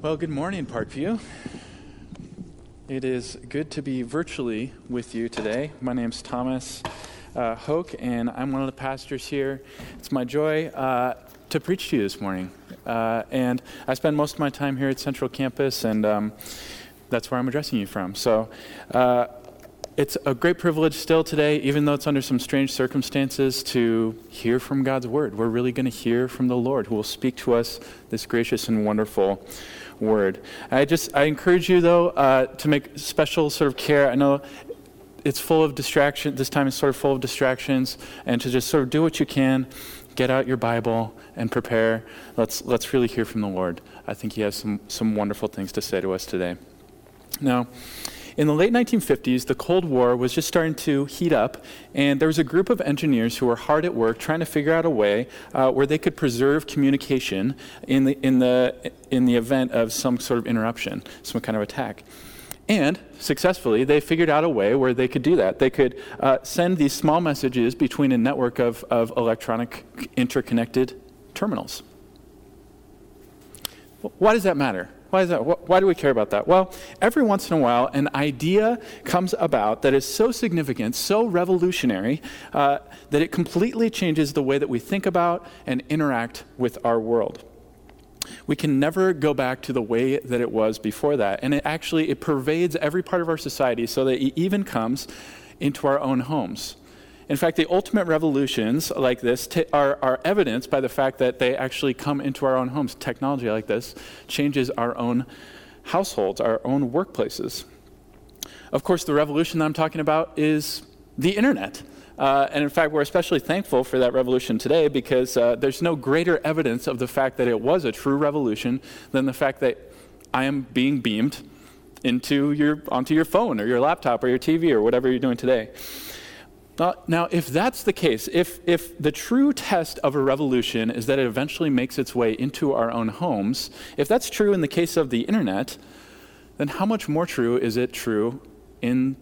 Well, good morning, Parkview. It is good to be virtually with you today. My name's Thomas uh, Hoke, and I'm one of the pastors here. It's my joy uh, to preach to you this morning. Uh, and I spend most of my time here at Central Campus, and um, that's where I'm addressing you from. So uh, it's a great privilege still today, even though it's under some strange circumstances, to hear from God's Word. We're really going to hear from the Lord, who will speak to us this gracious and wonderful word. I just I encourage you though uh, to make special sort of care. I know it's full of distraction. This time is sort of full of distractions, and to just sort of do what you can. Get out your Bible and prepare. Let's let's really hear from the Lord. I think He has some some wonderful things to say to us today. Now. In the late 1950s, the Cold War was just starting to heat up, and there was a group of engineers who were hard at work trying to figure out a way uh, where they could preserve communication in the, in, the, in the event of some sort of interruption, some kind of attack. And successfully, they figured out a way where they could do that. They could uh, send these small messages between a network of, of electronic interconnected terminals. Why does that matter? Why is that? Why do we care about that? Well, every once in a while, an idea comes about that is so significant, so revolutionary, uh, that it completely changes the way that we think about and interact with our world. We can never go back to the way that it was before that, and it actually it pervades every part of our society, so that it even comes into our own homes. In fact, the ultimate revolutions like this t- are, are evidenced by the fact that they actually come into our own homes. Technology like this changes our own households, our own workplaces. Of course, the revolution that I'm talking about is the internet. Uh, and in fact, we're especially thankful for that revolution today because uh, there's no greater evidence of the fact that it was a true revolution than the fact that I am being beamed into your, onto your phone or your laptop or your TV or whatever you're doing today. Now, now, if that's the case, if, if the true test of a revolution is that it eventually makes its way into our own homes, if that's true in the case of the internet, then how much more true is it true in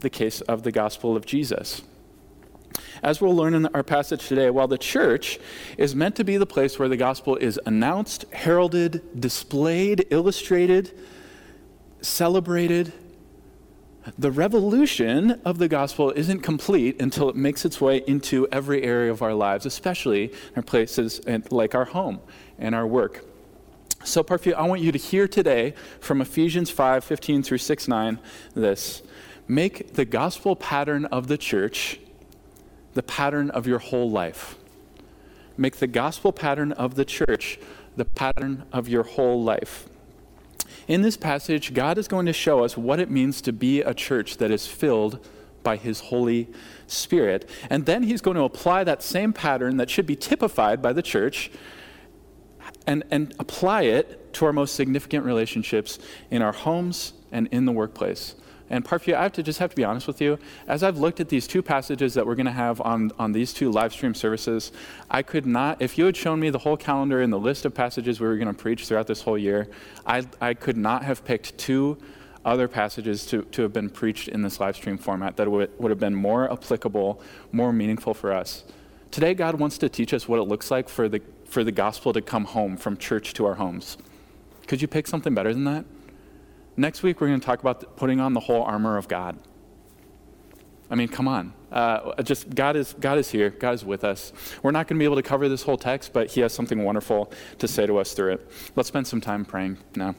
the case of the gospel of Jesus? As we'll learn in our passage today, while the church is meant to be the place where the gospel is announced, heralded, displayed, illustrated, celebrated, the revolution of the gospel isn't complete until it makes its way into every area of our lives, especially in places like our home and our work. So, Parkview, I want you to hear today from Ephesians 5 15 through 6 9 this. Make the gospel pattern of the church the pattern of your whole life. Make the gospel pattern of the church the pattern of your whole life. In this passage, God is going to show us what it means to be a church that is filled by His Holy Spirit. And then He's going to apply that same pattern that should be typified by the church and, and apply it to our most significant relationships in our homes and in the workplace. And Parkview, I have to just have to be honest with you. As I've looked at these two passages that we're going to have on, on these two live stream services, I could not, if you had shown me the whole calendar and the list of passages we were going to preach throughout this whole year, I, I could not have picked two other passages to, to have been preached in this live stream format that would, would have been more applicable, more meaningful for us. Today, God wants to teach us what it looks like for the, for the gospel to come home from church to our homes. Could you pick something better than that? Next week, we're going to talk about putting on the whole armor of God. I mean, come on. Uh, just God is, God is here. God is with us. We're not going to be able to cover this whole text, but He has something wonderful to say to us through it. Let's spend some time praying now.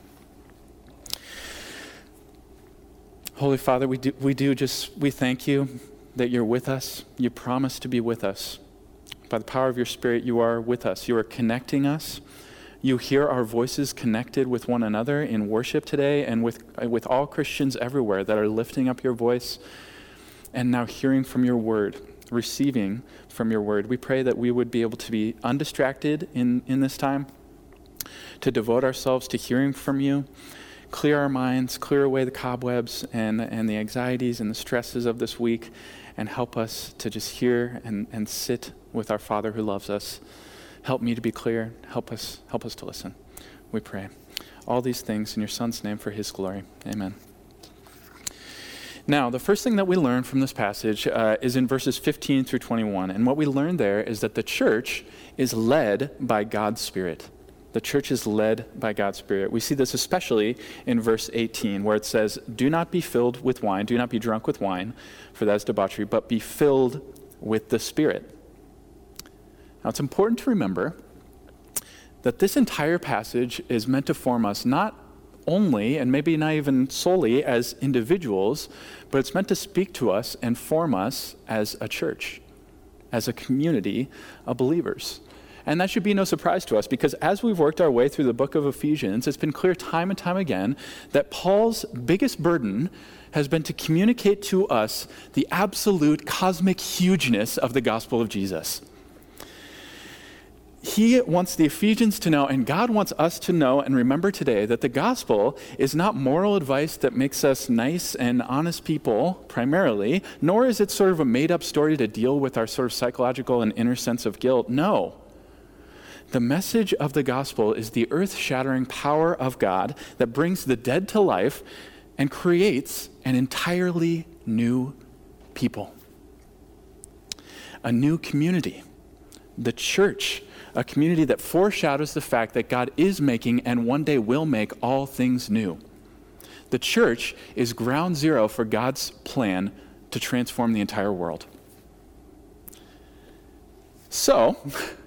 Holy Father, we do, we do just, we thank you that you're with us. You promise to be with us. By the power of your Spirit, you are with us. You are connecting us you hear our voices connected with one another in worship today and with, uh, with all Christians everywhere that are lifting up your voice and now hearing from your word, receiving from your word. We pray that we would be able to be undistracted in, in this time, to devote ourselves to hearing from you, clear our minds, clear away the cobwebs and, and the anxieties and the stresses of this week, and help us to just hear and, and sit with our Father who loves us. Help me to be clear. Help us, help us to listen. We pray. All these things in your Son's name for his glory. Amen. Now, the first thing that we learn from this passage uh, is in verses 15 through 21. And what we learn there is that the church is led by God's Spirit. The church is led by God's Spirit. We see this especially in verse 18, where it says, Do not be filled with wine, do not be drunk with wine, for that is debauchery, but be filled with the Spirit. Now, it's important to remember that this entire passage is meant to form us not only, and maybe not even solely, as individuals, but it's meant to speak to us and form us as a church, as a community of believers. And that should be no surprise to us because as we've worked our way through the book of Ephesians, it's been clear time and time again that Paul's biggest burden has been to communicate to us the absolute cosmic hugeness of the gospel of Jesus. He wants the Ephesians to know, and God wants us to know and remember today that the gospel is not moral advice that makes us nice and honest people primarily, nor is it sort of a made up story to deal with our sort of psychological and inner sense of guilt. No. The message of the gospel is the earth shattering power of God that brings the dead to life and creates an entirely new people, a new community, the church, a community that foreshadows the fact that God is making and one day will make all things new. The church is ground zero for God's plan to transform the entire world. So,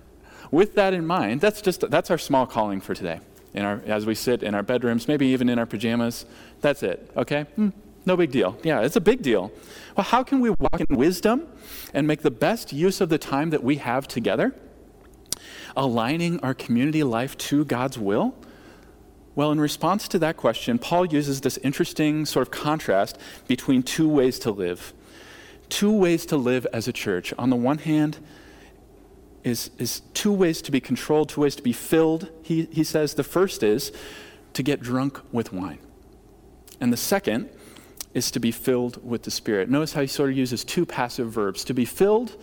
with that in mind, that's just that's our small calling for today. In our, as we sit in our bedrooms, maybe even in our pajamas, that's it. Okay, hmm, no big deal. Yeah, it's a big deal. Well, how can we walk in wisdom and make the best use of the time that we have together, aligning our community life to God's will? Well, in response to that question, Paul uses this interesting sort of contrast between two ways to live. Two ways to live as a church. On the one hand, is, is two ways to be controlled, two ways to be filled. He, he says the first is to get drunk with wine. And the second is to be filled with the Spirit. Notice how he sort of uses two passive verbs. To be filled,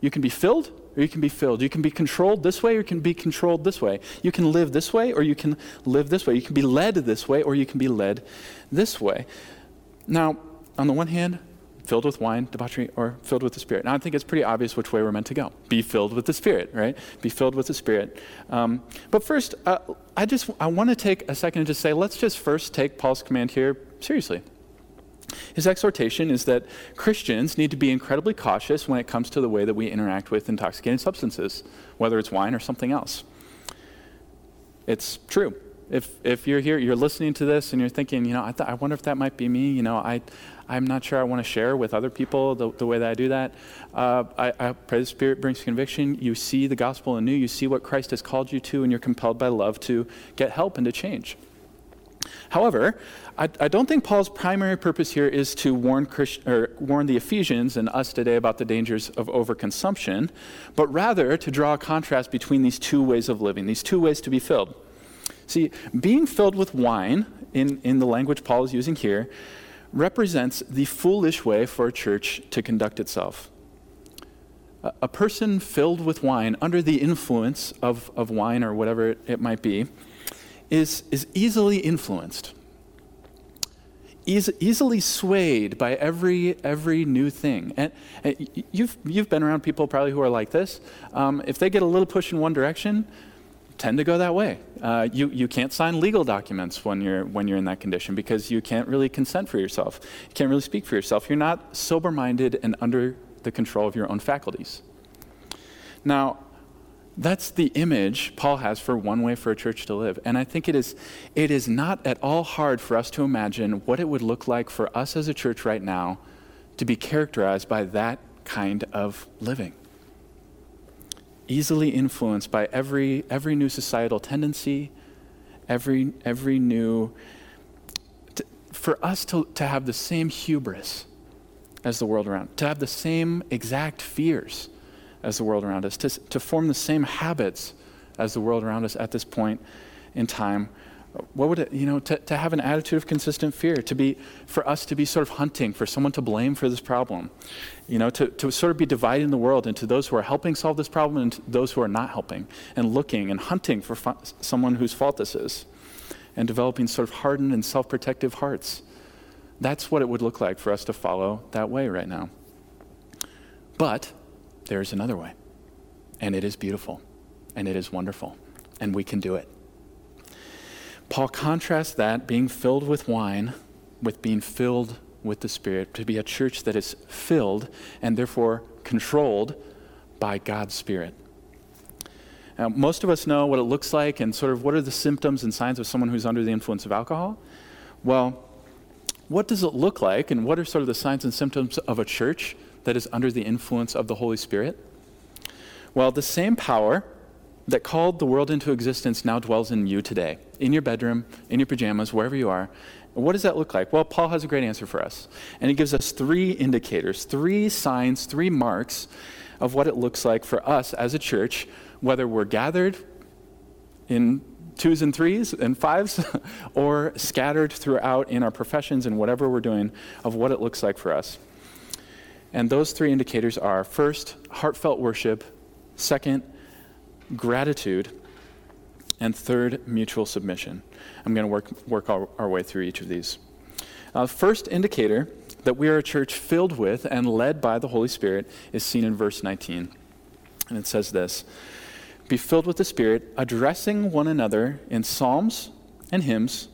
you can be filled or you can be filled. You can be controlled this way or you can be controlled this way. You can live this way or you can live this way. You can be led this way or you can be led this way. Now, on the one hand, filled with wine, debauchery, or filled with the Spirit. Now, I think it's pretty obvious which way we're meant to go. Be filled with the Spirit, right? Be filled with the Spirit. Um, but first, uh, I just I want to take a second and just say, let's just first take Paul's command here seriously. His exhortation is that Christians need to be incredibly cautious when it comes to the way that we interact with intoxicating substances, whether it's wine or something else. It's true if, if you're here, you're listening to this and you're thinking, you know, I, th- I wonder if that might be me, you know, I, I'm not sure I want to share with other people the, the way that I do that. Uh, I, I pray the Spirit brings conviction. You see the gospel anew, you see what Christ has called you to, and you're compelled by love to get help and to change. However, I, I, don't think Paul's primary purpose here is to warn, Christ, warn the Ephesians and us today about the dangers of overconsumption, but rather to draw a contrast between these two ways of living, these two ways to be filled. See, being filled with wine, in, in the language Paul is using here, represents the foolish way for a church to conduct itself. A, a person filled with wine, under the influence of, of wine or whatever it, it might be, is, is easily influenced, Eas- easily swayed by every, every new thing. And, and, you've, you've been around people probably who are like this. Um, if they get a little push in one direction, tend to go that way. Uh, you, you can't sign legal documents when you're, when you're in that condition because you can't really consent for yourself. You can't really speak for yourself. You're not sober minded and under the control of your own faculties. Now, that's the image Paul has for one way for a church to live. And I think it is, it is not at all hard for us to imagine what it would look like for us as a church right now to be characterized by that kind of living easily influenced by every, every new societal tendency, every, every new. For us to, to have the same hubris as the world around, to have the same exact fears as the world around us, to, to form the same habits as the world around us at this point in time what would it, you know, to, to have an attitude of consistent fear, to be, for us to be sort of hunting for someone to blame for this problem, you know, to, to sort of be dividing the world into those who are helping solve this problem and those who are not helping, and looking and hunting for fu- someone whose fault this is, and developing sort of hardened and self protective hearts. That's what it would look like for us to follow that way right now. But there's another way, and it is beautiful, and it is wonderful. and we can do it. Paul contrasts that, being filled with wine, with being filled with the Spirit, to be a church that is filled and therefore controlled by God's Spirit. Now, most of us know what it looks like and sort of what are the symptoms and signs of someone who's under the influence of alcohol. Well, what does it look like and what are sort of the signs and symptoms of a church that is under the influence of the Holy Spirit? Well, the same power that called the world into existence now dwells in you today, in your bedroom, in your pajamas, wherever you are. What does that look like? Well, Paul has a great answer for us. And he gives us three indicators, three signs, three marks of what it looks like for us as a church, whether we're gathered in twos and threes and fives or scattered throughout in our professions and whatever we're doing, of what it looks like for us. And those three indicators are first, heartfelt worship, second, gratitude, and third, mutual submission. I'm going to work, work our, our, way through each of these. Uh, first indicator that we are a church filled with and led by the Holy Spirit is seen in verse 19. And it says this Be filled with the Spirit, addressing one another in psalms and hymns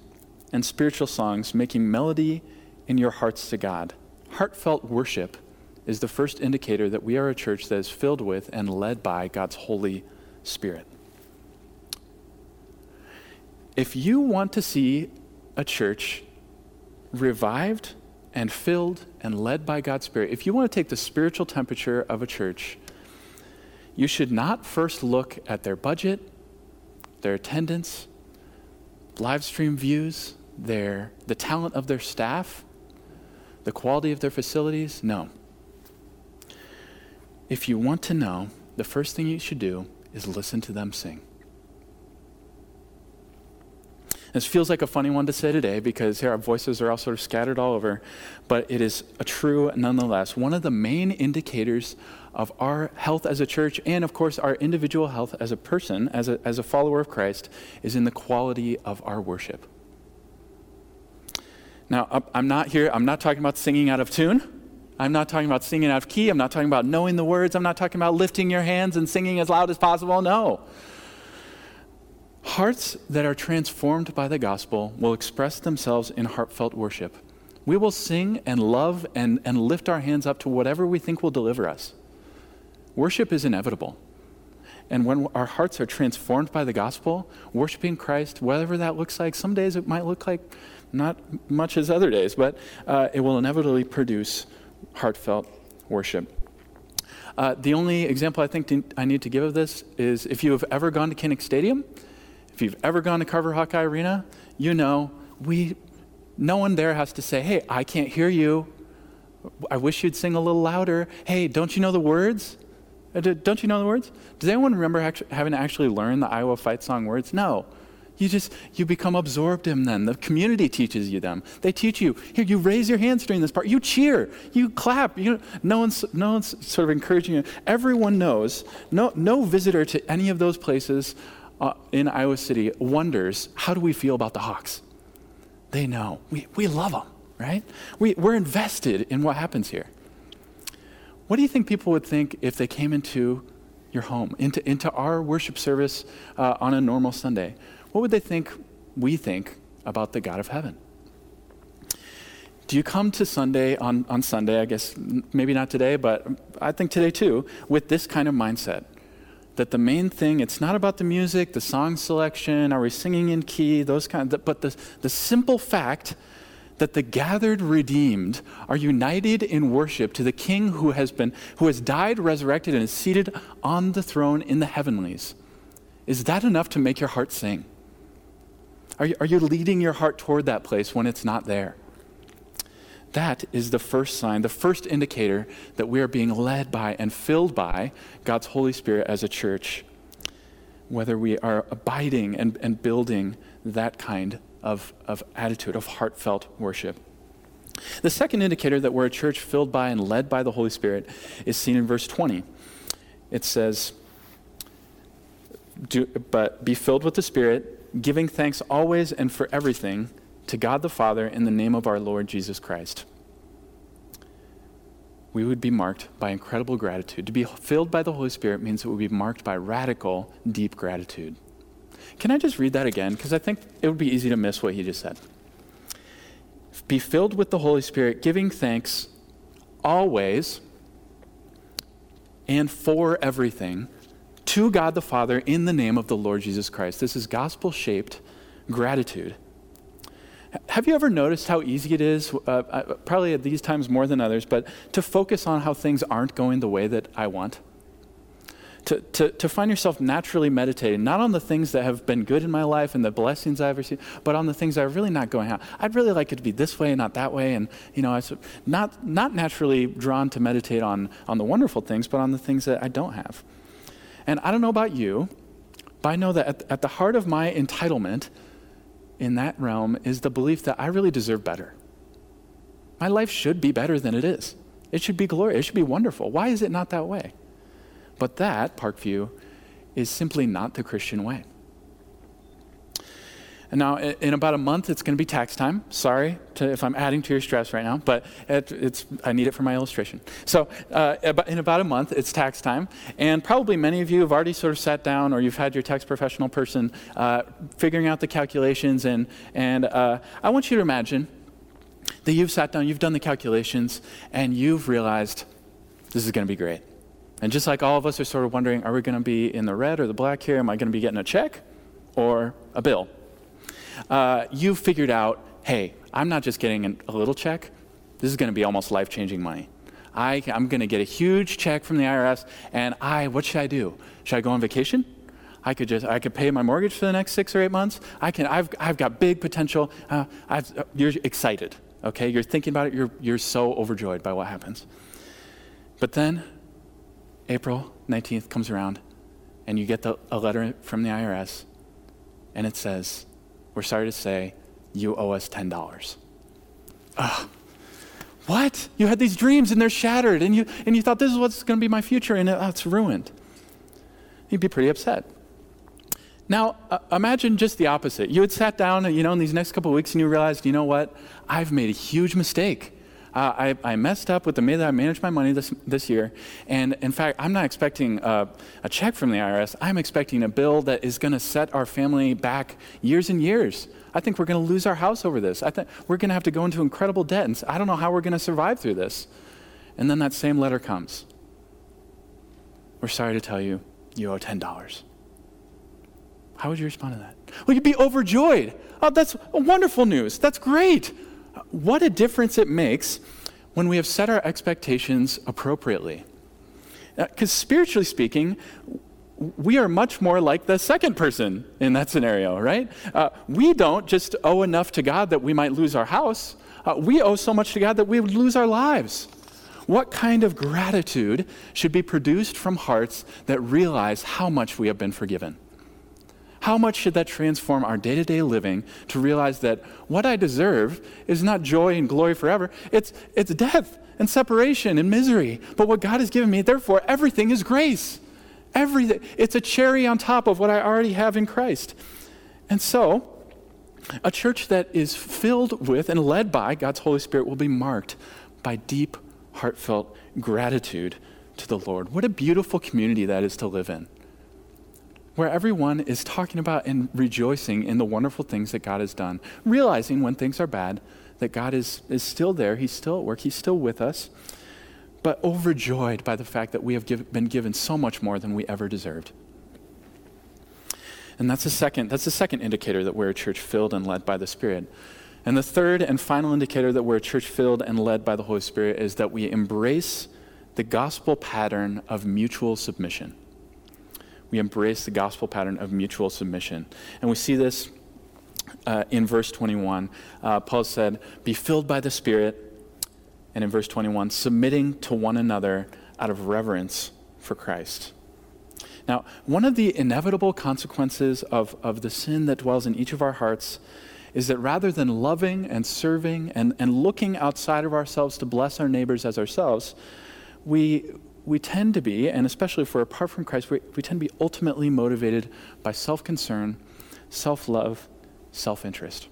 and spiritual songs, making melody in your hearts to God. Heartfelt worship is the first indicator that we are a church that is filled with and led by God's Holy Spirit. If you want to see a church revived and filled and led by God's Spirit, if you want to take the spiritual temperature of a church, you should not first look at their budget, their attendance, live stream views, their, the talent of their staff, the quality of their facilities. No. If you want to know, the first thing you should do is listen to them sing. This feels like a funny one to say today because here our voices are all sort of scattered all over, but it is a true nonetheless. One of the main indicators of our health as a church and, of course, our individual health as a person, as a, as a follower of Christ, is in the quality of our worship. Now, I'm not here, I'm not talking about singing out of tune. I'm not talking about singing out of key. I'm not talking about knowing the words. I'm not talking about lifting your hands and singing as loud as possible. No. Hearts that are transformed by the gospel will express themselves in heartfelt worship. We will sing and love and, and lift our hands up to whatever we think will deliver us. Worship is inevitable. And when our hearts are transformed by the gospel, worshiping Christ, whatever that looks like, some days it might look like not much as other days, but uh, it will inevitably produce heartfelt worship. Uh, the only example I think I need to give of this is if you have ever gone to Kinnick Stadium, if you've ever gone to Carver Hawkeye Arena, you know we, no one there has to say, "Hey, I can't hear you. I wish you'd sing a little louder. Hey, don't you know the words? Uh, don't you know the words? Does anyone remember having to actually learn the Iowa Fight Song words? No. You just, you become absorbed in them. The community teaches you them. They teach you, here, you raise your hands during this part. You cheer, you clap. You, no, one's, no one's sort of encouraging you. Everyone knows, no, no visitor to any of those places uh, in Iowa City wonders, how do we feel about the Hawks? They know. We, we love them, right? We, we're invested in what happens here. What do you think people would think if they came into your home, into, into our worship service uh, on a normal Sunday? What would they think we think about the God of heaven? Do you come to Sunday on, on Sunday, I guess maybe not today, but I think today too, with this kind of mindset? That the main thing, it's not about the music, the song selection, are we singing in key, those kind of, but the, the simple fact that the gathered redeemed are united in worship to the King who has been, who has died, resurrected, and is seated on the throne in the heavenlies. Is that enough to make your heart sing? Are you, are you leading your heart toward that place when it's not there? That is the first sign, the first indicator that we are being led by and filled by God's Holy Spirit as a church, whether we are abiding and, and building that kind of, of attitude, of heartfelt worship. The second indicator that we're a church filled by and led by the Holy Spirit is seen in verse 20. It says, But be filled with the Spirit giving thanks always and for everything to God the Father in the name of our Lord Jesus Christ. We would be marked by incredible gratitude. To be filled by the Holy Spirit means it would be marked by radical, deep gratitude. Can I just read that again? Because I think it would be easy to miss what he just said. Be filled with the Holy Spirit, giving thanks always and for everything to God the Father in the name of the Lord Jesus Christ. This is gospel shaped gratitude. Have you ever noticed how easy it is, uh, uh, probably at these times more than others, but to focus on how things aren't going the way that I want? To, to, to find yourself naturally meditating, not on the things that have been good in my life and the blessings I've received, but on the things that are really not going out. I'd really like it to be this way and not that way. And, you know, I not, not naturally drawn to meditate on, on the wonderful things, but on the things that I don't have. And I don't know about you, but I know that at, at the heart of my entitlement in that realm is the belief that I really deserve better. My life should be better than it is. It should be glorious. It should be wonderful. Why is it not that way? But that, Parkview, is simply not the Christian way. And now, in about a month, it's going to be tax time. Sorry to, if I'm adding to your stress right now, but it, it's, I need it for my illustration. So, uh, in about a month, it's tax time. And probably many of you have already sort of sat down or you've had your tax professional person uh, figuring out the calculations. And, and uh, I want you to imagine that you've sat down, you've done the calculations, and you've realized this is going to be great. And just like all of us are sort of wondering, are we going to be in the red or the black here? Am I going to be getting a check or a bill? Uh, you figured out, hey, I'm not just getting a little check. This is going to be almost life changing money. I, am going to get a huge check from the IRS, and I, what should I do? Should I go on vacation? I could just, I could pay my mortgage for the next six or eight months. I can, I've, I've got big potential. Uh, uh, you're excited, okay? You're thinking about it. You're, you're so overjoyed by what happens. But then, April 19th comes around, and you get the, a letter from the IRS, and it says, we're sorry to say, you owe us $10. Ugh. What? You had these dreams and they're shattered, and you, and you thought this is what's going to be my future, and it, oh, it's ruined. You'd be pretty upset. Now, uh, imagine just the opposite. You had sat down, you know, in these next couple of weeks, and you realized, you know what? I've made a huge mistake. Uh, I, I, messed up with the way that I managed my money this, this year. And in fact, I'm not expecting a, a check from the IRS. I'm expecting a bill that is going to set our family back years and years. I think we're going to lose our house over this. I think we're going to have to go into incredible debt. And I don't know how we're going to survive through this. And then that same letter comes. We're sorry to tell you, you owe $10. How would you respond to that? Well, you'd be overjoyed. Oh, that's wonderful news. That's great what a difference it makes when we have set our expectations appropriately. Because uh, spiritually speaking, we are much more like the second person in that scenario, right? Uh, we don't just owe enough to God that we might lose our house. Uh, we owe so much to God that we would lose our lives. What kind of gratitude should be produced from hearts that realize how much we have been forgiven? How much should that transform our day to day living to realize that what I deserve is not joy and glory forever? It's, it's death and separation and misery. But what God has given me, therefore, everything is grace. Everything. It's a cherry on top of what I already have in Christ. And so, a church that is filled with and led by God's Holy Spirit will be marked by deep, heartfelt gratitude to the Lord. What a beautiful community that is to live in where everyone is talking about and rejoicing in the wonderful things that God has done, realizing when things are bad that God is, is still there, He's still at work, He's still with us, but overjoyed by the fact that we have give, been given so much more than we ever deserved. And that's the second, that's the second indicator that we're a church filled and led by the Spirit. And the third and final indicator that we're a church filled and led by the Holy Spirit is that we embrace the gospel pattern of mutual submission we embrace the gospel pattern of mutual submission. And we see this uh, in verse 21. Uh, Paul said, Be filled by the Spirit. And in verse 21, submitting to one another out of reverence for Christ. Now, one of the inevitable consequences of, of the sin that dwells in each of our hearts is that rather than loving and serving and, and looking outside of ourselves to bless our neighbors as ourselves, we, we tend to be, and especially if we're apart from Christ, we, we tend to be ultimately motivated by self concern, self love, self interest.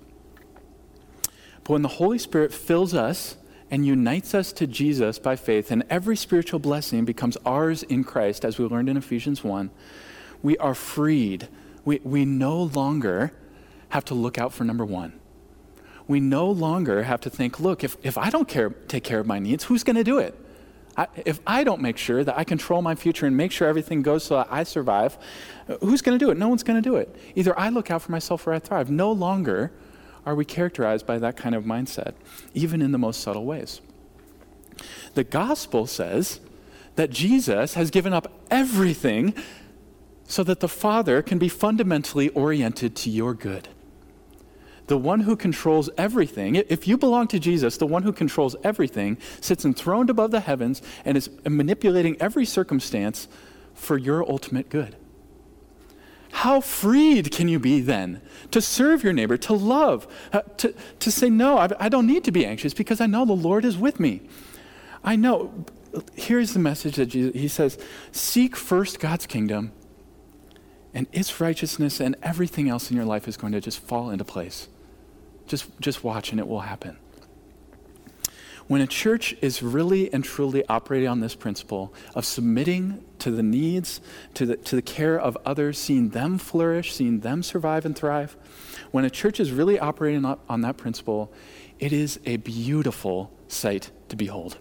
But when the Holy Spirit fills us and unites us to Jesus by faith, and every spiritual blessing becomes ours in Christ, as we learned in Ephesians 1, we are freed we, we no longer have to look out for number one. We no longer have to think, look, if, if I don't care, take care of my needs, who's going to do it? I, if I don't make sure that I control my future and make sure everything goes so that I survive, who's going to do it? No one's going to do it. Either I look out for myself or I thrive. No longer are we characterized by that kind of mindset, even in the most subtle ways. The gospel says that Jesus has given up everything so that the Father can be fundamentally oriented to your good. The one who controls everything, if you belong to Jesus, the one who controls everything sits enthroned above the heavens and is manipulating every circumstance for your ultimate good. How freed can you be then to serve your neighbor, to love, uh, to, to say, No, I, I don't need to be anxious because I know the Lord is with me. I know. Here's the message that Jesus, he says Seek first God's kingdom, and its righteousness and everything else in your life is going to just fall into place. Just, just watch, and it will happen. When a church is really and truly operating on this principle of submitting to the needs, to the, to the care of others, seeing them flourish, seeing them survive and thrive, when a church is really operating on that principle, it is a beautiful sight to behold.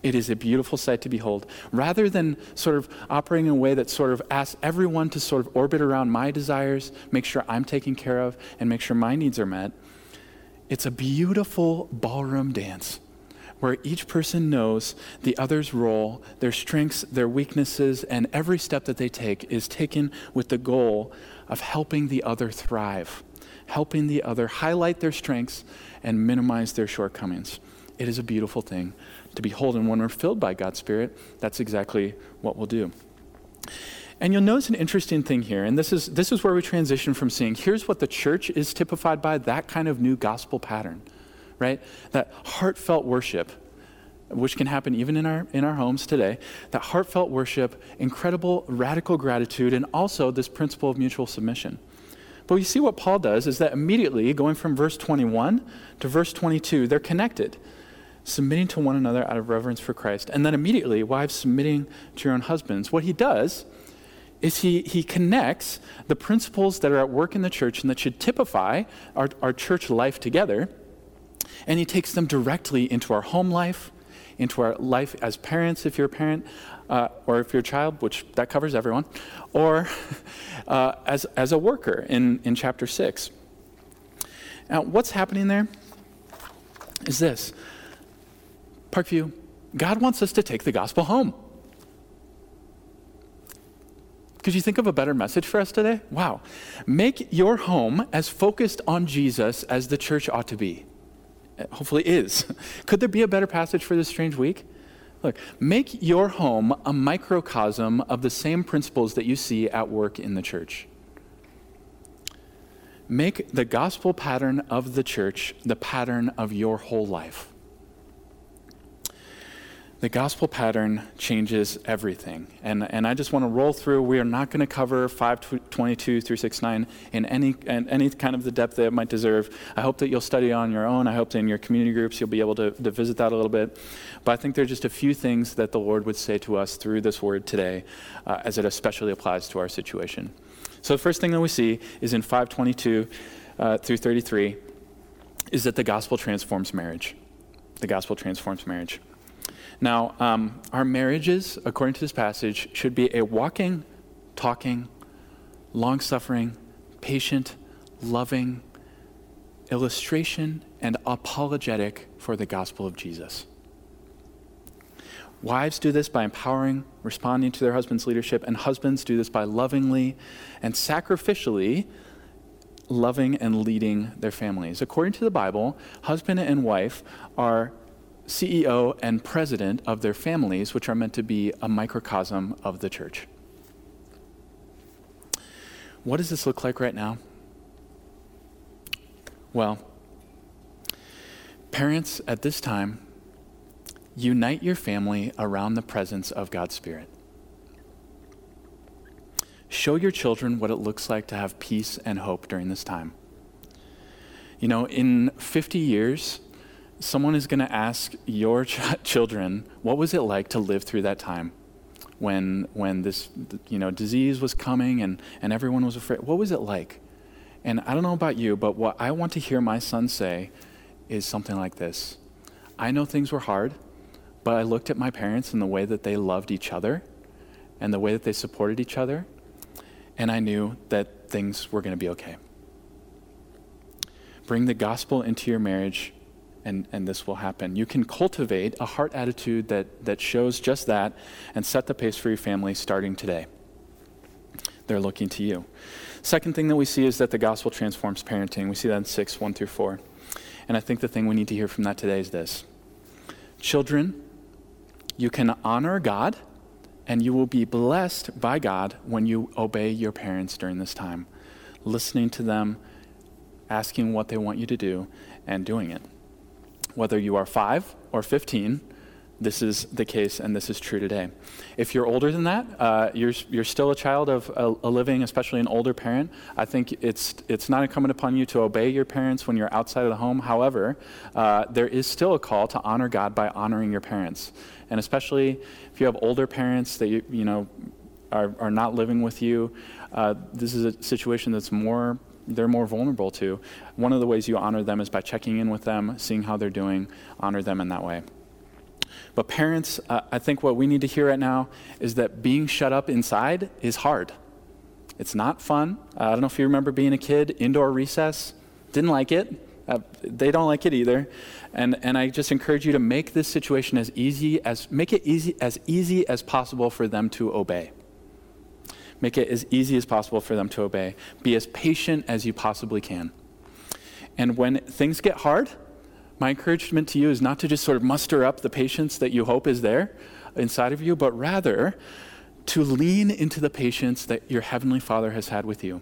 It is a beautiful sight to behold. Rather than sort of operating in a way that sort of asks everyone to sort of orbit around my desires, make sure I'm taken care of, and make sure my needs are met, it's a beautiful ballroom dance where each person knows the other's role, their strengths, their weaknesses, and every step that they take is taken with the goal of helping the other thrive, helping the other highlight their strengths and minimize their shortcomings. It is a beautiful thing to behold. And when we're filled by God's Spirit, that's exactly what we'll do. And you'll notice an interesting thing here, and this is, this is where we transition from seeing here's what the church is typified by, that kind of new gospel pattern right? That heartfelt worship, which can happen even in our, in our homes today, that heartfelt worship, incredible radical gratitude, and also this principle of mutual submission. But you see what Paul does is that immediately, going from verse 21 to verse 22, they're connected, submitting to one another out of reverence for Christ. And then immediately, wives submitting to your own husbands. What he does is he, he connects the principles that are at work in the church and that should typify our, our church life together and He takes them directly into our home life, into our life as parents, if you're a parent, uh, or if you're a child, which that covers everyone, or uh, as, as a worker in, in chapter 6. Now, what's happening there is this Parkview, God wants us to take the gospel home. Could you think of a better message for us today? Wow. Make your home as focused on Jesus as the church ought to be hopefully is. Could there be a better passage for this strange week? Look, make your home a microcosm of the same principles that you see at work in the church. Make the gospel pattern of the church the pattern of your whole life. The gospel pattern changes everything. And, and I just want to roll through. We are not going to cover 522 through 69 in any, in any kind of the depth that it might deserve. I hope that you'll study on your own. I hope that in your community groups you'll be able to, to visit that a little bit. But I think there are just a few things that the Lord would say to us through this word today uh, as it especially applies to our situation. So the first thing that we see is in 522 uh, through 33 is that the gospel transforms marriage. The gospel transforms marriage. Now, um, our marriages, according to this passage, should be a walking, talking, long suffering, patient, loving illustration and apologetic for the gospel of Jesus. Wives do this by empowering, responding to their husband's leadership, and husbands do this by lovingly and sacrificially loving and leading their families. According to the Bible, husband and wife are CEO and president of their families, which are meant to be a microcosm of the church. What does this look like right now? Well, parents at this time, unite your family around the presence of God's Spirit. Show your children what it looks like to have peace and hope during this time. You know, in 50 years, someone is going to ask your ch- children, what was it like to live through that time? when, when this you know, disease was coming and, and everyone was afraid? What was it like? And I don't know about you, but what I want to hear my son say is something like this I know things were hard, but I looked at my parents and the way that they loved each other and the way that they supported each other, and I knew that things were going to be okay. Bring the gospel into your marriage, and, and this will happen. You can cultivate a heart attitude that, that shows just that and set the pace for your family starting today. They're looking to you. Second thing that we see is that the gospel transforms parenting. We see that in 6, 1 through 4. And I think the thing we need to hear from that today is this Children, you can honor God and you will be blessed by God when you obey your parents during this time, listening to them, asking what they want you to do, and doing it. Whether you are five or 15, this is the case and this is true today. If you're older than that, uh, you're, you're still a child of a, a, living, especially an older parent. I think it's, it's not incumbent upon you to obey your parents when you're outside of the home. However, uh, there is still a call to honor God by honoring your parents. And especially if you have older parents that you, you know, are, are not living with you, uh, this is a situation that's more they're more vulnerable to. One of the ways you honor them is by checking in with them, seeing how they're doing, honor them in that way. But parents, uh, I think what we need to hear right now is that being shut up inside is hard. It's not fun. Uh, I don't know if you remember being a kid, indoor recess, didn't like it. Uh, they don't like it either. And, and I just encourage you to make this situation as easy as, make it easy, as easy as possible for them to obey. Make it as easy as possible for them to obey. Be as patient as you possibly can. And when things get hard, my encouragement to you is not to just sort of muster up the patience that you hope is there inside of you, but rather to lean into the patience that your Heavenly Father has had with you.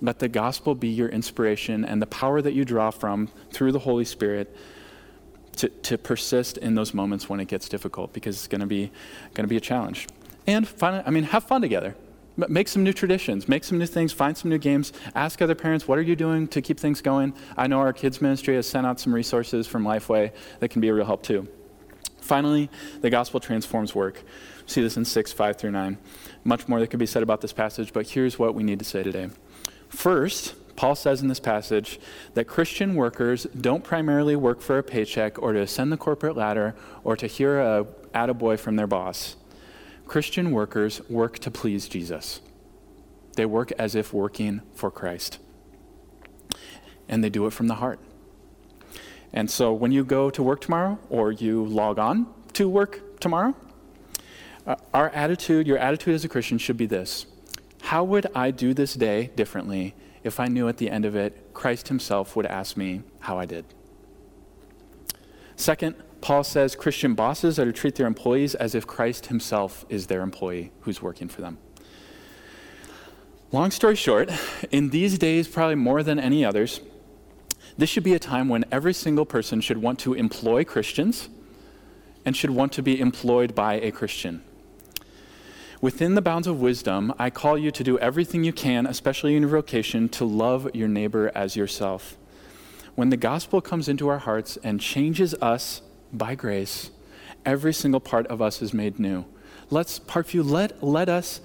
Let the gospel be your inspiration and the power that you draw from through the Holy Spirit to, to persist in those moments when it gets difficult because it's going to be going to be a challenge. And finally, I mean, have fun together. Make some new traditions, make some new things, find some new games. Ask other parents, what are you doing to keep things going? I know our kids' ministry has sent out some resources from Lifeway that can be a real help too. Finally, the gospel transforms work. See this in 6, 5 through 9. Much more that could be said about this passage, but here's what we need to say today. First, Paul says in this passage that Christian workers don't primarily work for a paycheck or to ascend the corporate ladder or to hear a attaboy from their boss. Christian workers work to please Jesus. They work as if working for Christ. And they do it from the heart. And so when you go to work tomorrow or you log on to work tomorrow, uh, our attitude, your attitude as a Christian should be this How would I do this day differently if I knew at the end of it Christ Himself would ask me how I did? Second, Paul says Christian bosses are to treat their employees as if Christ himself is their employee who's working for them. Long story short, in these days, probably more than any others, this should be a time when every single person should want to employ Christians and should want to be employed by a Christian. Within the bounds of wisdom, I call you to do everything you can, especially in your vocation, to love your neighbor as yourself. When the gospel comes into our hearts and changes us by grace, every single part of us is made new. Let's, Parkview, let, let us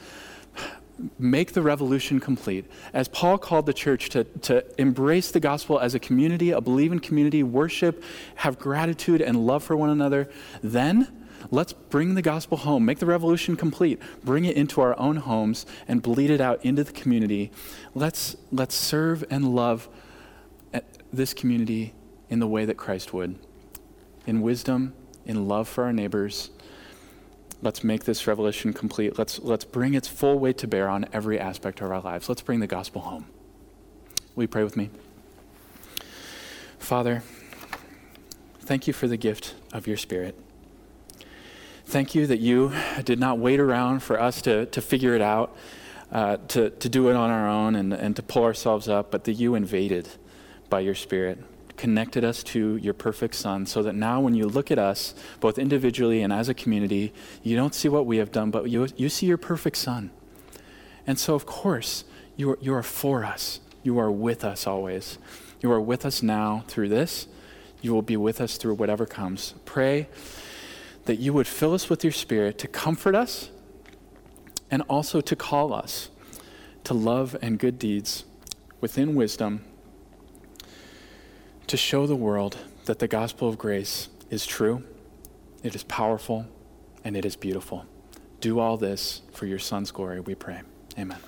make the revolution complete. As Paul called the church to, to embrace the gospel as a community, a believing community, worship, have gratitude and love for one another, then let's bring the gospel home, make the revolution complete, bring it into our own homes, and bleed it out into the community. Let's, let's serve and love eh, this community in the way that Christ would in wisdom, in love for our neighbors. Let's make this revelation complete. Let's, let's bring its full weight to bear on every aspect of our lives. Let's bring the gospel home. Will you pray with me? Father, thank you for the gift of your Spirit. Thank you that you did not wait around for us to, to figure it out, uh, to, to do it on our own and, and to pull ourselves up, but that you invaded by your Spirit connected us to your perfect Son, so that now when you look at us, both individually and as a community, you don't see what we have done, but you, you see your perfect Son. And so, of course, you are, you are for us. You are with us always. You are with us now through this. You will be with us through whatever comes. Pray that you would fill us with your Spirit to comfort us and also to call us to love and good deeds within wisdom to show the world that the gospel of grace is true, it is powerful, and it is beautiful. Do all this for your Son's glory, we pray. Amen.